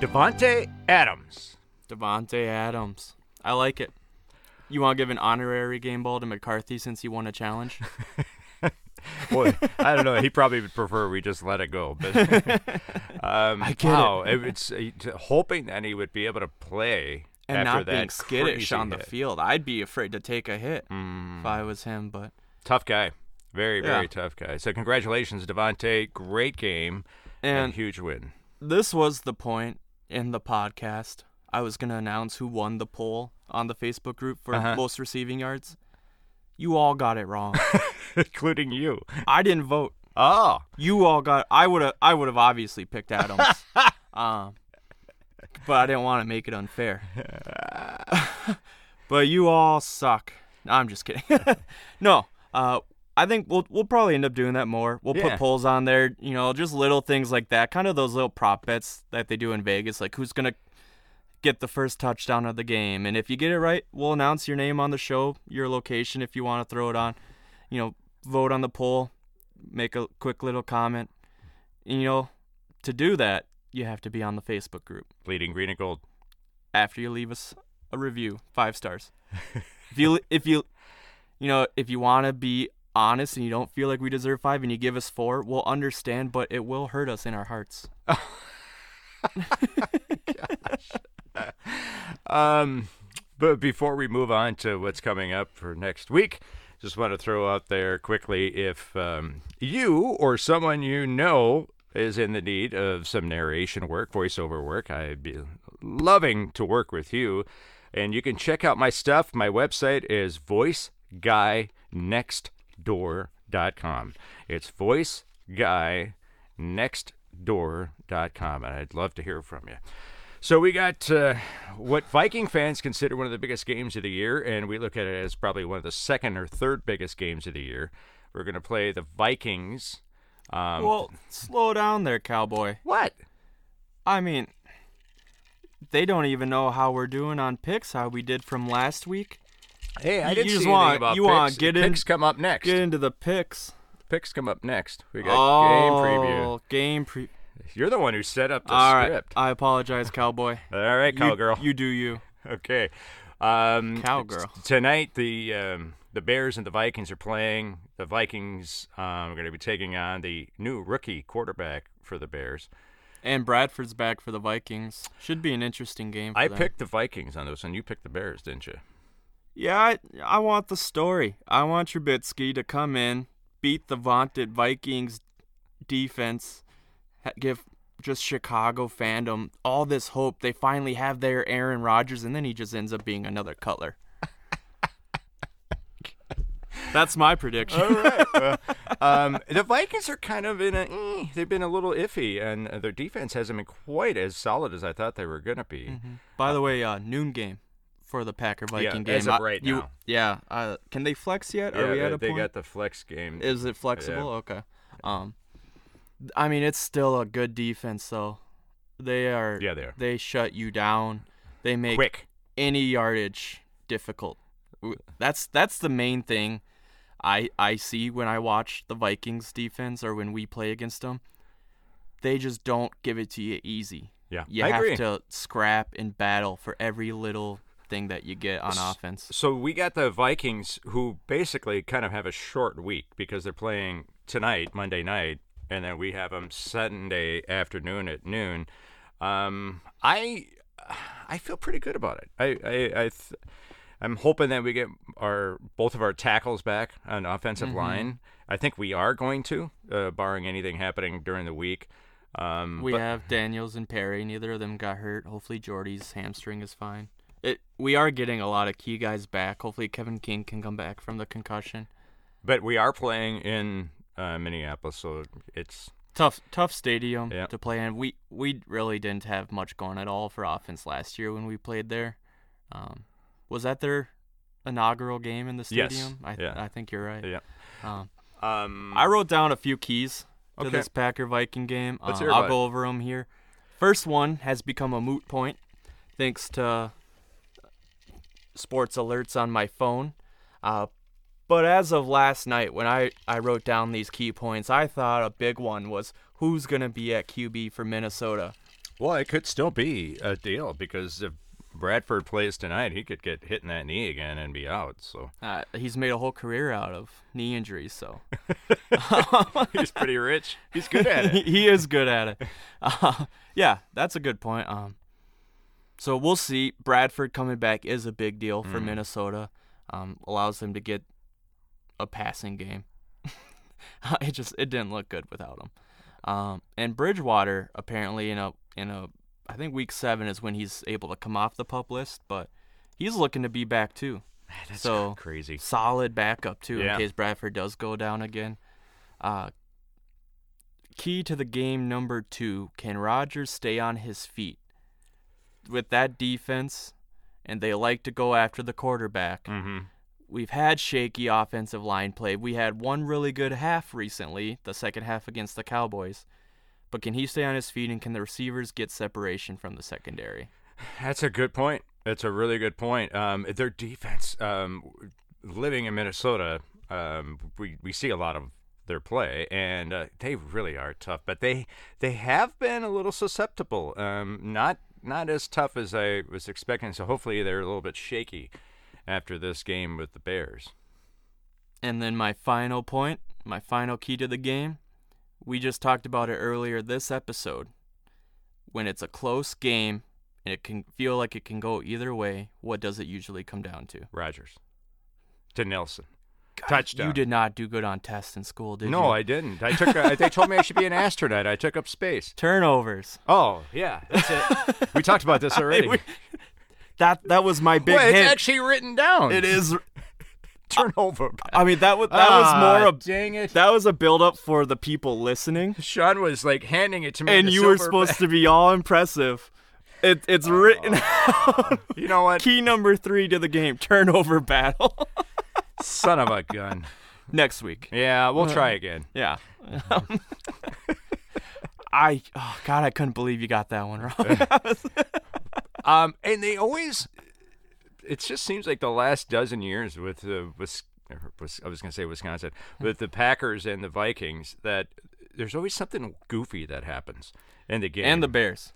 Davante Adams. Davante Adams. I like it. You want to give an honorary game ball to McCarthy since he won a challenge? Boy, I don't know. He probably would prefer we just let it go. But um, I get wow, it. it's uh, hoping that he would be able to play and after not that being skittish on the hit. field. I'd be afraid to take a hit Mm, if I was him, but tough guy, very very Yeah. tough guy. So congratulations, Davante. Great game and, and huge win. this was the point in the podcast. I was going to announce who won the poll on the Facebook group for Uh-huh. most receiving yards. You all got it wrong. including you. I didn't vote. Oh, You all got. I would have. I would have obviously picked Adams. um, but I didn't want to make it unfair. but you all suck. No, I'm just kidding. no. Uh, I think we'll we'll probably end up doing that more. We'll Yeah. put polls on there. You know, just little things like that. Kind of those little prop bets that they do in Vegas, like who's gonna get the first touchdown of the game. And if you get it right, we'll announce your name on the show, your location if you want to throw it on. You know, vote on the poll, make a quick little comment. And, you know, to do that, you have to be on the Facebook group bleeding green and gold. after you leave us a review, five stars. if you if you you know, if you want to be honest and you don't feel like we deserve 5 and you give us 4, we'll understand, but it will hurt us in our hearts. Um, but before we move on to what's coming up for next week, just want to throw out there quickly if um, you or someone you know is in the need of some narration work, voiceover work, I'd be loving to work with you. And you can check out my stuff. My website is voiceguynextdoor.com. It's voiceguynextdoor.com. And I'd love to hear from you. So we got uh, what Viking fans consider one of the biggest games of the year, and we look at it as probably one of the second or third biggest games of the year. We're going to play the Vikings. Um, well, slow down there, cowboy. what? I mean, they don't even know how we're doing on picks, how we did from last week. Hey, I didn't you see want- about you picks. want get in- the picks come up next. Get into the picks. Picks come up next. We got oh, game preview. Game pre. You're the one who set up the All right, script. I apologize, cowboy. All right, cowgirl. You, do you. Okay. Um, Cowgirl. t- tonight, the um, the Bears and the Vikings are playing. The Vikings um, are going to be taking on the new rookie quarterback for the Bears. And Bradford's back for the Vikings. Should be an interesting game. For I them. picked the Vikings on this one. You picked the Bears, didn't you? Yeah, I, I want the story. I want Trubisky to come in, beat the vaunted Vikings defense, give just Chicago fandom all this hope. They finally have their Aaron Rodgers, and then he just ends up being another Cutler. That's my prediction. All right. Well, um, the Vikings are kind of in a. eh, they've been a little iffy, and their defense hasn't been quite as solid as I thought they were going to be. By the way, uh, noon game for the Packer Viking game. as of I- right you- now. Yeah. Uh, can they flex yet? Yeah, Are we they, at a they point? got the flex game. Is it flexible? Okay. Um, I mean, it's still a good defense, though. They are. Yeah, they are. They shut you down. They make quick. any yardage difficult. That's that's the main thing I I see when I watch the Vikings defense or when we play against them. They just don't give it to you easy. Yeah, You I have agree. to scrap and battle for every little thing that you get on offense. So we got the Vikings, who basically kind of have a short week because they're playing tonight, Monday night, and then we have them Sunday afternoon at noon. Um, I I feel pretty good about it. I I, I th- I'm hoping that we get our both of our tackles back on offensive Mm-hmm. line. I think we are going to, uh, barring anything happening during the week. Um, We but- have Daniels and Perry. Neither of them got hurt. Hopefully, Jordy's hamstring is fine. It. We are getting a lot of key guys back. Hopefully, Kevin King can come back from the concussion. but we are playing in uh, Minneapolis, so it's Tough, tough stadium Yeah. to play in. We we really didn't have much going at all for offense last year when we played there. Um, was that their inaugural game in the Yes. stadium? I Yeah. I think you're right. yeah. Um, Um, I wrote down a few keys to Okay. this Packer Viking game. Let's Uh, I'll about go over them here. First one has become a moot point thanks to sports alerts on my phone. Uh, but as of last night, when I, I wrote down these key points, I thought a big one was who's going to be at QB for Minnesota. Well, it could still be a deal because if Bradford plays tonight, he could get hit in that knee again and be out. So Uh, he's made a whole career out of knee injuries, so he's pretty rich. He's good at it. he is good at it. Uh, yeah, that's a good point. Um, so we'll see. Bradford coming back is a big deal for Mm. Minnesota. Um, allows them to get a passing game. it just it didn't look good without him. Um, and Bridgewater apparently in a in a I think week seven is when he's able to come off the pup list, but he's looking to be back too. That's so crazy. solid backup too Yeah. in case Bradford does go down again. Uh, key to the game number two: Can Rodgers stay on his feet with that defense? And they like to go after the quarterback. hmm We've had shaky offensive line play. We had one really good half recently, the second half against the Cowboys. But can he stay on his feet and can the receivers get separation from the secondary? That's a good point. That's a really good point. Um, their defense, um, living in Minnesota, um, we we see a lot of their play, and uh, they really are tough. But they they have been a little susceptible. Um, not not as tough as I was expecting. So hopefully they're a little bit shaky after this game with the Bears. And then my final point, my final key to the game, we just talked about it earlier this episode. When it's a close game and it can feel like it can go either way, what does it usually come down to? Rodgers to Nelson. God, Touchdown. You did not do good on tests in school, did you? no, I didn't. I took. A, they told me I should be an astronaut. I took up space. turnovers. Oh yeah, that's it. we talked about this already. we- That that was my big it's hint. actually written down. it is. turnover. I mean that was that Ah, was more a dang it. that was a build up for the people listening, Sean was like handing it to me, and you were supposed to be all impressive. It, it's written to. You know what? key number three to the game turnover battle Son of a gun. next week. Yeah, we'll try again. Yeah. I oh god, I couldn't believe you got that one wrong. Um, and they always. It just seems like the last dozen years with uh, with, I was going to say Wisconsin with the Packers and the Vikings that there's always something goofy that happens in the game. and the Bears.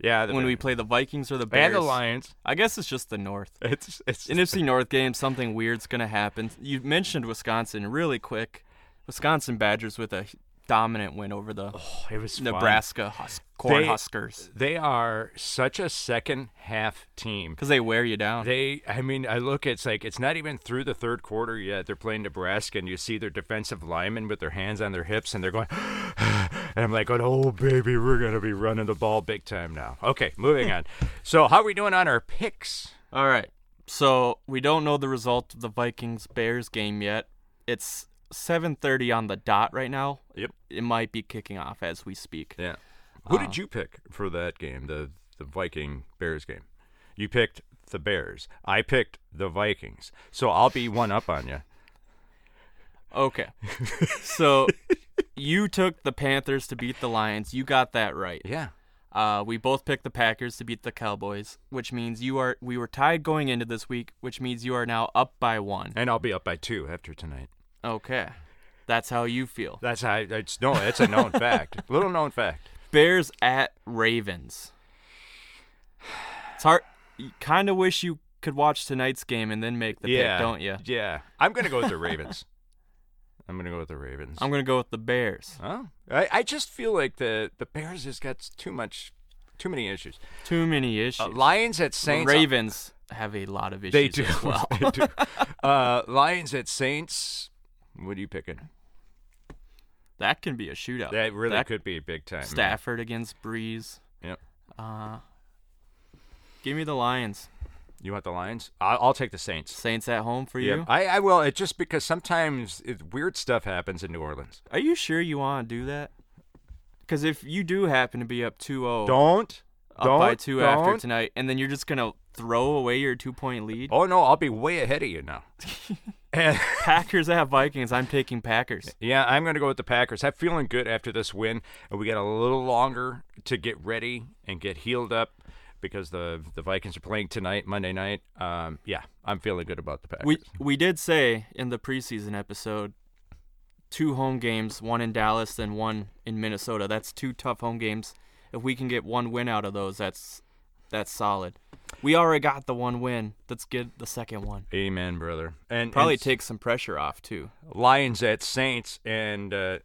Yeah, the when we play the Vikings or the Bears. and the Lions. I guess it's just the North. It's it's NFC North game, something weird's gonna happen. You mentioned Wisconsin really quick. Wisconsin Badgers with a dominant win over the oh, it was. Nebraska Hus- Corn They- Huskers They are such a second half team. because they wear you down. They, I mean, I look, it's like it's not even through the third quarter yet. They're playing Nebraska, and you see their defensive linemen with their hands on their hips, and they're going, and I'm like, oh, baby, we're going to be running the ball big time now. Okay, moving on. So, how are we doing on our picks? All right. So we don't know the result of the Vikings Bears game yet. It's 7:30 on the dot right now. Yep. It might be kicking off as we speak. Yeah. Who did you pick for that game, the, the Viking Bears game? You picked the Bears. I picked the Vikings. So, I'll be one up on you. Okay. so you took the Panthers to beat the Lions. You got that right. Yeah. Uh, we both picked the Packers to beat the Cowboys, which means you are we were tied going into this week, which means you are now up by one. And I'll be up by two after tonight. Okay. That's how you feel. That's how it's no, it's a known fact. Little known fact. Bears at Ravens. It's hard. You kind of wish you could watch tonight's game and then make the yeah, pick, don't you? Yeah, I'm gonna go with the Ravens. I'm gonna go with the Ravens. I'm gonna go with the Bears. oh, I, I just feel like the the Bears has got too much, too many issues. Too many issues. Uh, Lions at Saints. Ravens have a lot of issues They do. well. they do. Uh, Lions at Saints. What are you picking? that can be a shootout. That really That- could be a big time. Stafford against Brees. Yep. Uh, give me the Lions. You want the Lions? I'll, I'll take the Saints. Saints at home for you. Yep. I, I will. It just because sometimes it, weird stuff happens in New Orleans. Are you sure you want to do that? Because if you do happen to be up 2-0, Don't. up don't, by two after don't. tonight, and then you're just gonna throw away your two-point lead. Oh no, I'll be way ahead of you now. and, Packers at Vikings. I'm taking Packers. yeah, I'm going to go with the Packers. I'm feeling good after this win, and we got a little longer to get ready and get healed up because the the Vikings are playing tonight, Monday night. Um, yeah, I'm feeling good about the Packers. We we did say in the preseason episode, two home games, one in Dallas, then one in Minnesota. That's two tough home games. If we can get one win out of those, that's that's solid. We already got the one win. Let's get the second one. Amen, brother. And Probably and take some pressure off too. Lions at Saints, and uh,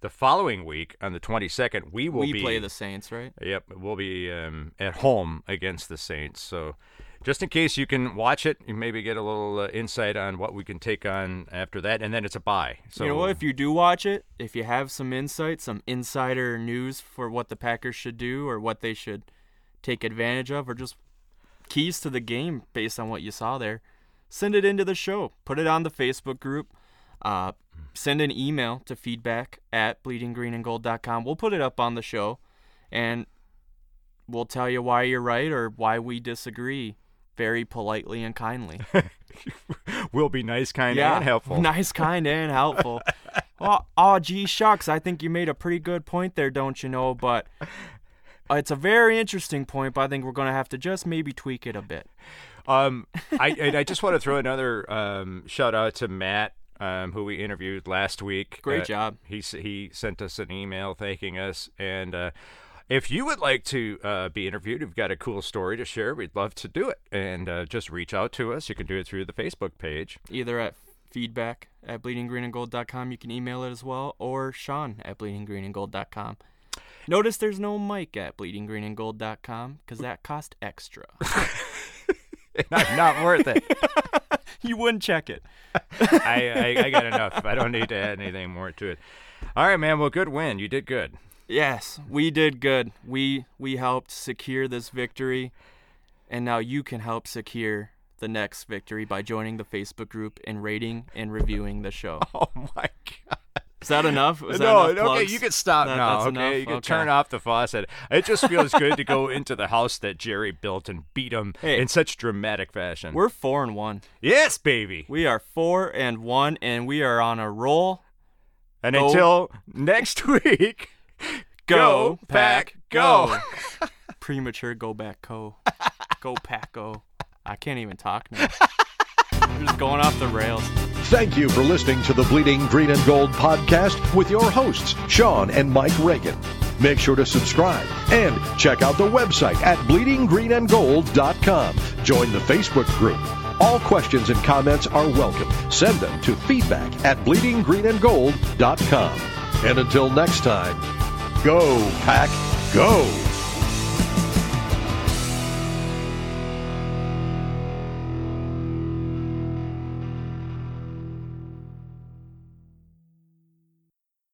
the following week on the 22nd, we will we be play the Saints, right? Yep, we'll be um, at home against the Saints. So, just in case you can watch it, you maybe get a little uh, insight on what we can take on after that, and then it's a bye. So you know what? If you do watch it, if you have some insight, some insider news for what the Packers should do or what they should take advantage of, or just keys to the game based on what you saw there, send it into the show. Put it on the Facebook group. Uh, send an email to feedback at bleedinggreenandgold.com. We'll put it up on the show, and we'll tell you why you're right or why we disagree very politely and kindly. we'll be nice, kind, and helpful. Nice, kind, and helpful. oh, oh, gee, shucks. I think you made a pretty good point there, don't you know? But it's a very interesting point, but I think we're going to have to just maybe tweak it a bit. Um, I and I just want to throw another um, shout out to Matt, um, who we interviewed last week. Great Uh, job. He he sent us an email thanking us, and uh, if you would like to uh, be interviewed, you've got a cool story to share, we'd love to do it. And uh, just reach out to us. You can do it through the Facebook page. Either at feedback at bleedinggreenandgold.com, you can email it as well, or Sean at bleedinggreenandgold.com. Notice there's no mic at bleedinggreenandgold.com because that cost extra. not, not worth it. you wouldn't check it. I, I I got enough. I don't need to add anything more to it. All right, man. Well, good win. You did good. Yes, we did good. We we helped secure this victory, and now you can help secure the next victory by joining the Facebook group and rating and reviewing the show. Oh my god. Is that enough? Was that no, enough okay, you can stop That- now. Okay, enough? you can Okay. turn off the faucet. It just feels good to go into the house that Jerry built and beat him Hey. in such dramatic fashion. We're four and one. yes, baby. We are four and one, and we are on a roll. And Go. until next week, Go, pack, go. Premature go back co. Go pack go. I can't even talk now. We're just going off the rails. Thank you for listening to the Bleeding Green and Gold podcast with your hosts, Sean and Mike Reagan. Make sure to subscribe and check out the website at bleedinggreenandgold.com. Join the Facebook group. All questions and comments are welcome. Send them to feedback at bleedinggreenandgold.com. And until next time, go, Pack, go!